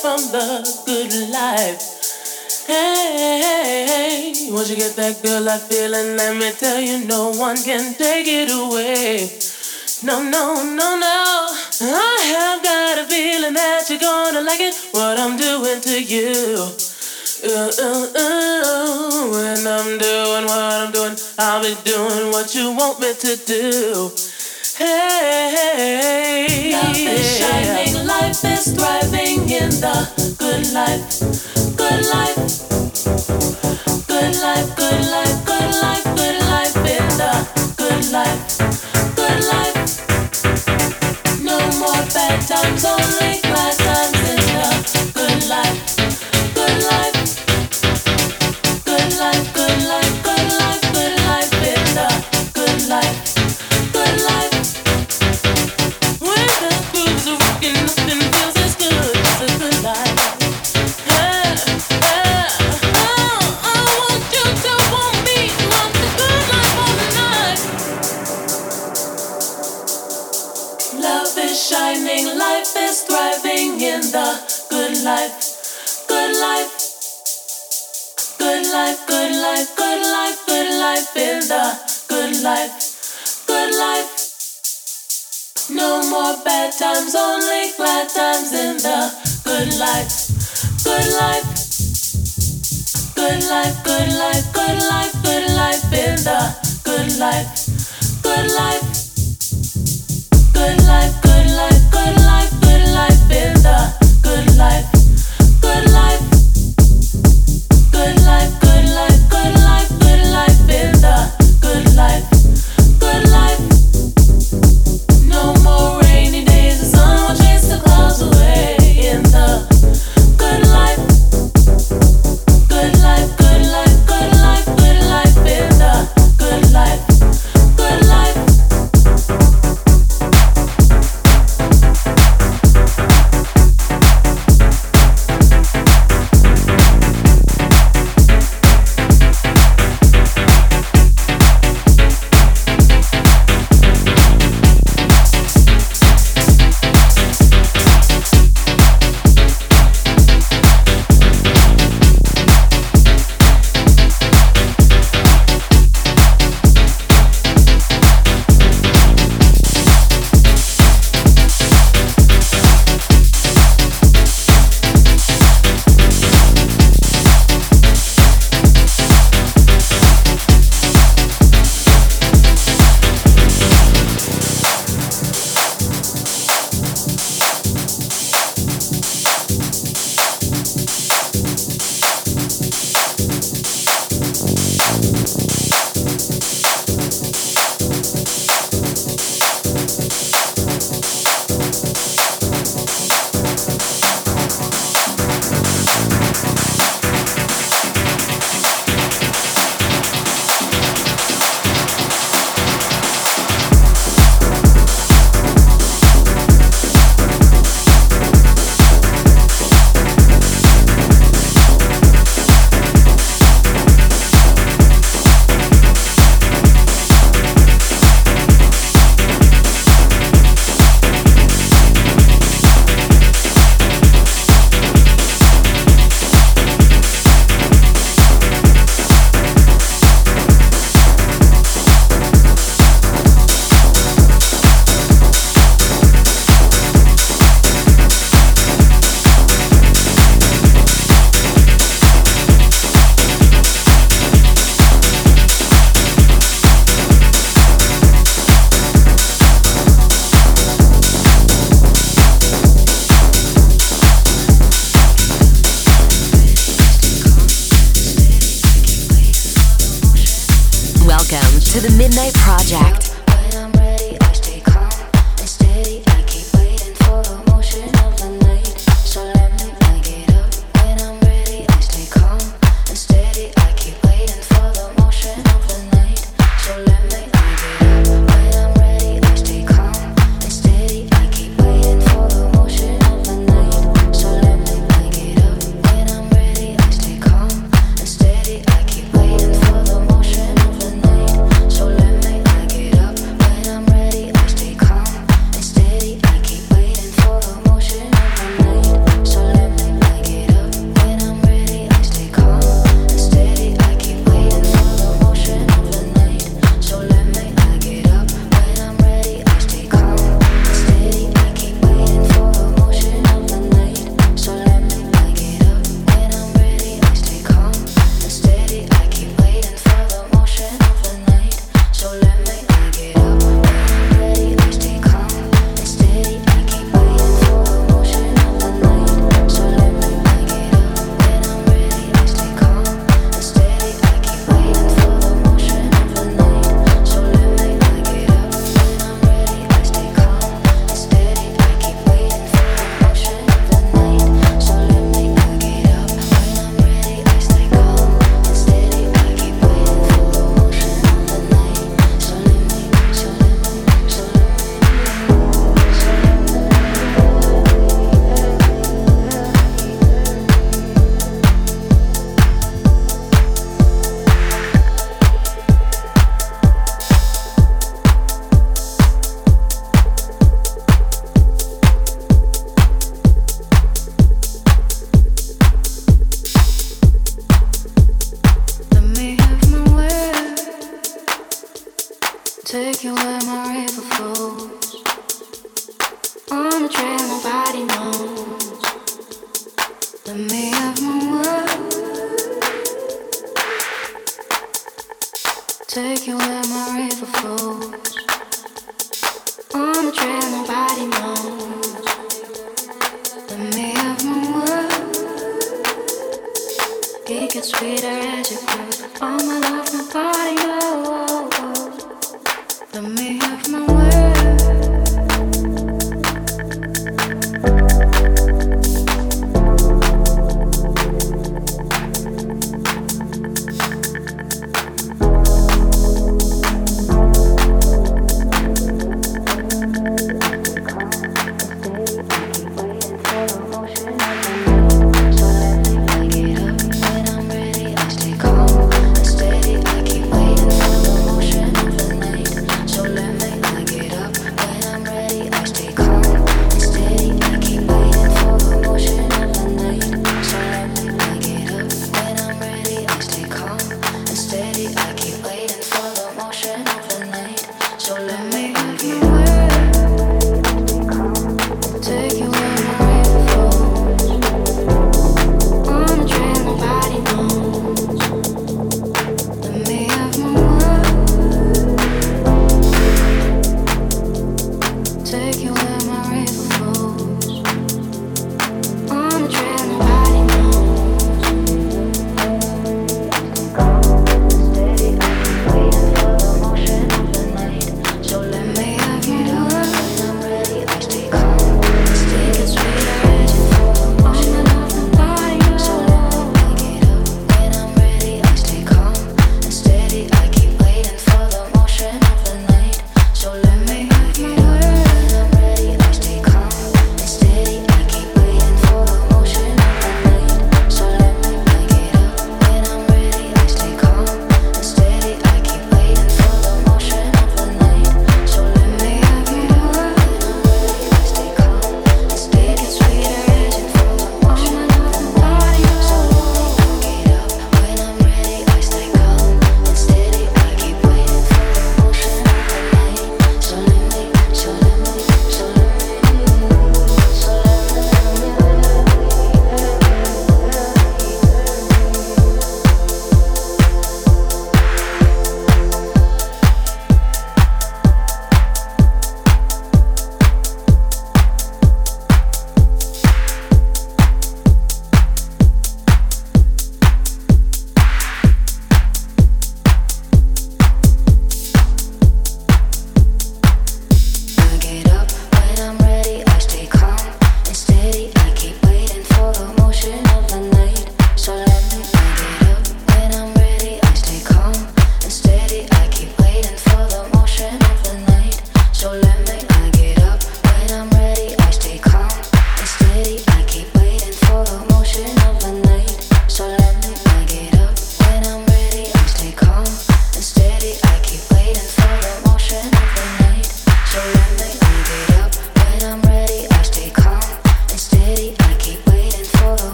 from the good life. Hey, once you get that good life feeling, let me tell you, no one can take it away. No, no, no, no. I have got a feeling that you're gonna like it, what I'm doing to you. Ooh, ooh, ooh. When I'm doing what I'm doing, I'll be doing what you want me to do. Hey, love is shining, yeah. life is thriving in the good life, good life, good life, good life, good life, good life in the good life, good life. No more bad times, only. life, good life, good life, good life in the good life, good life. No more bad times, only glad times in the good life, good life. Good life, good life, good life, good life in the good life, good life, good life, good life.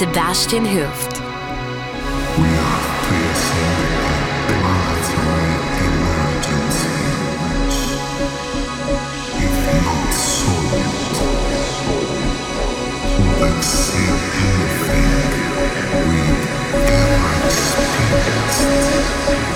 Sebastiaan Hooft. We are emergency. If not anything we've ever experienced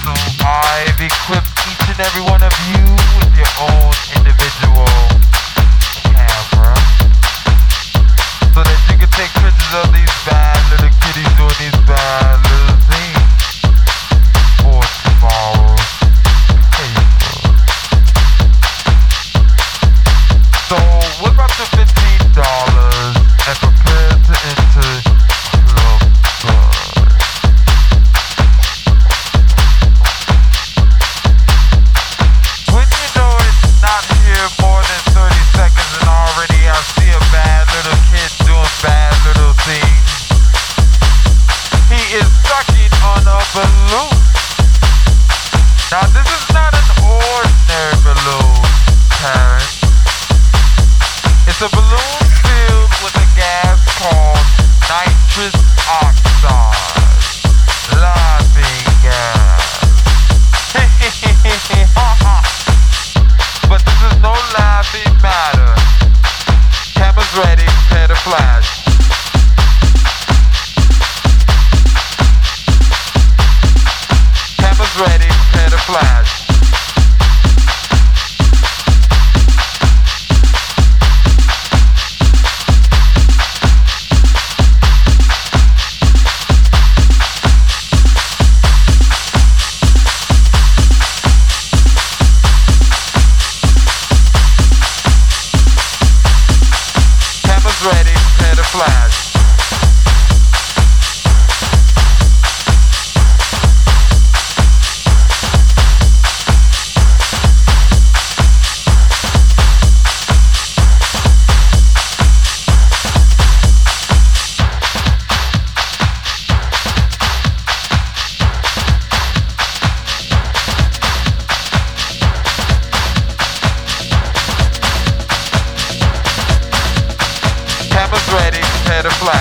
So I've equipped each and every one of you with your own individual camera. So that you can take pictures of these bad little kitties doing these bad little things cameras ready,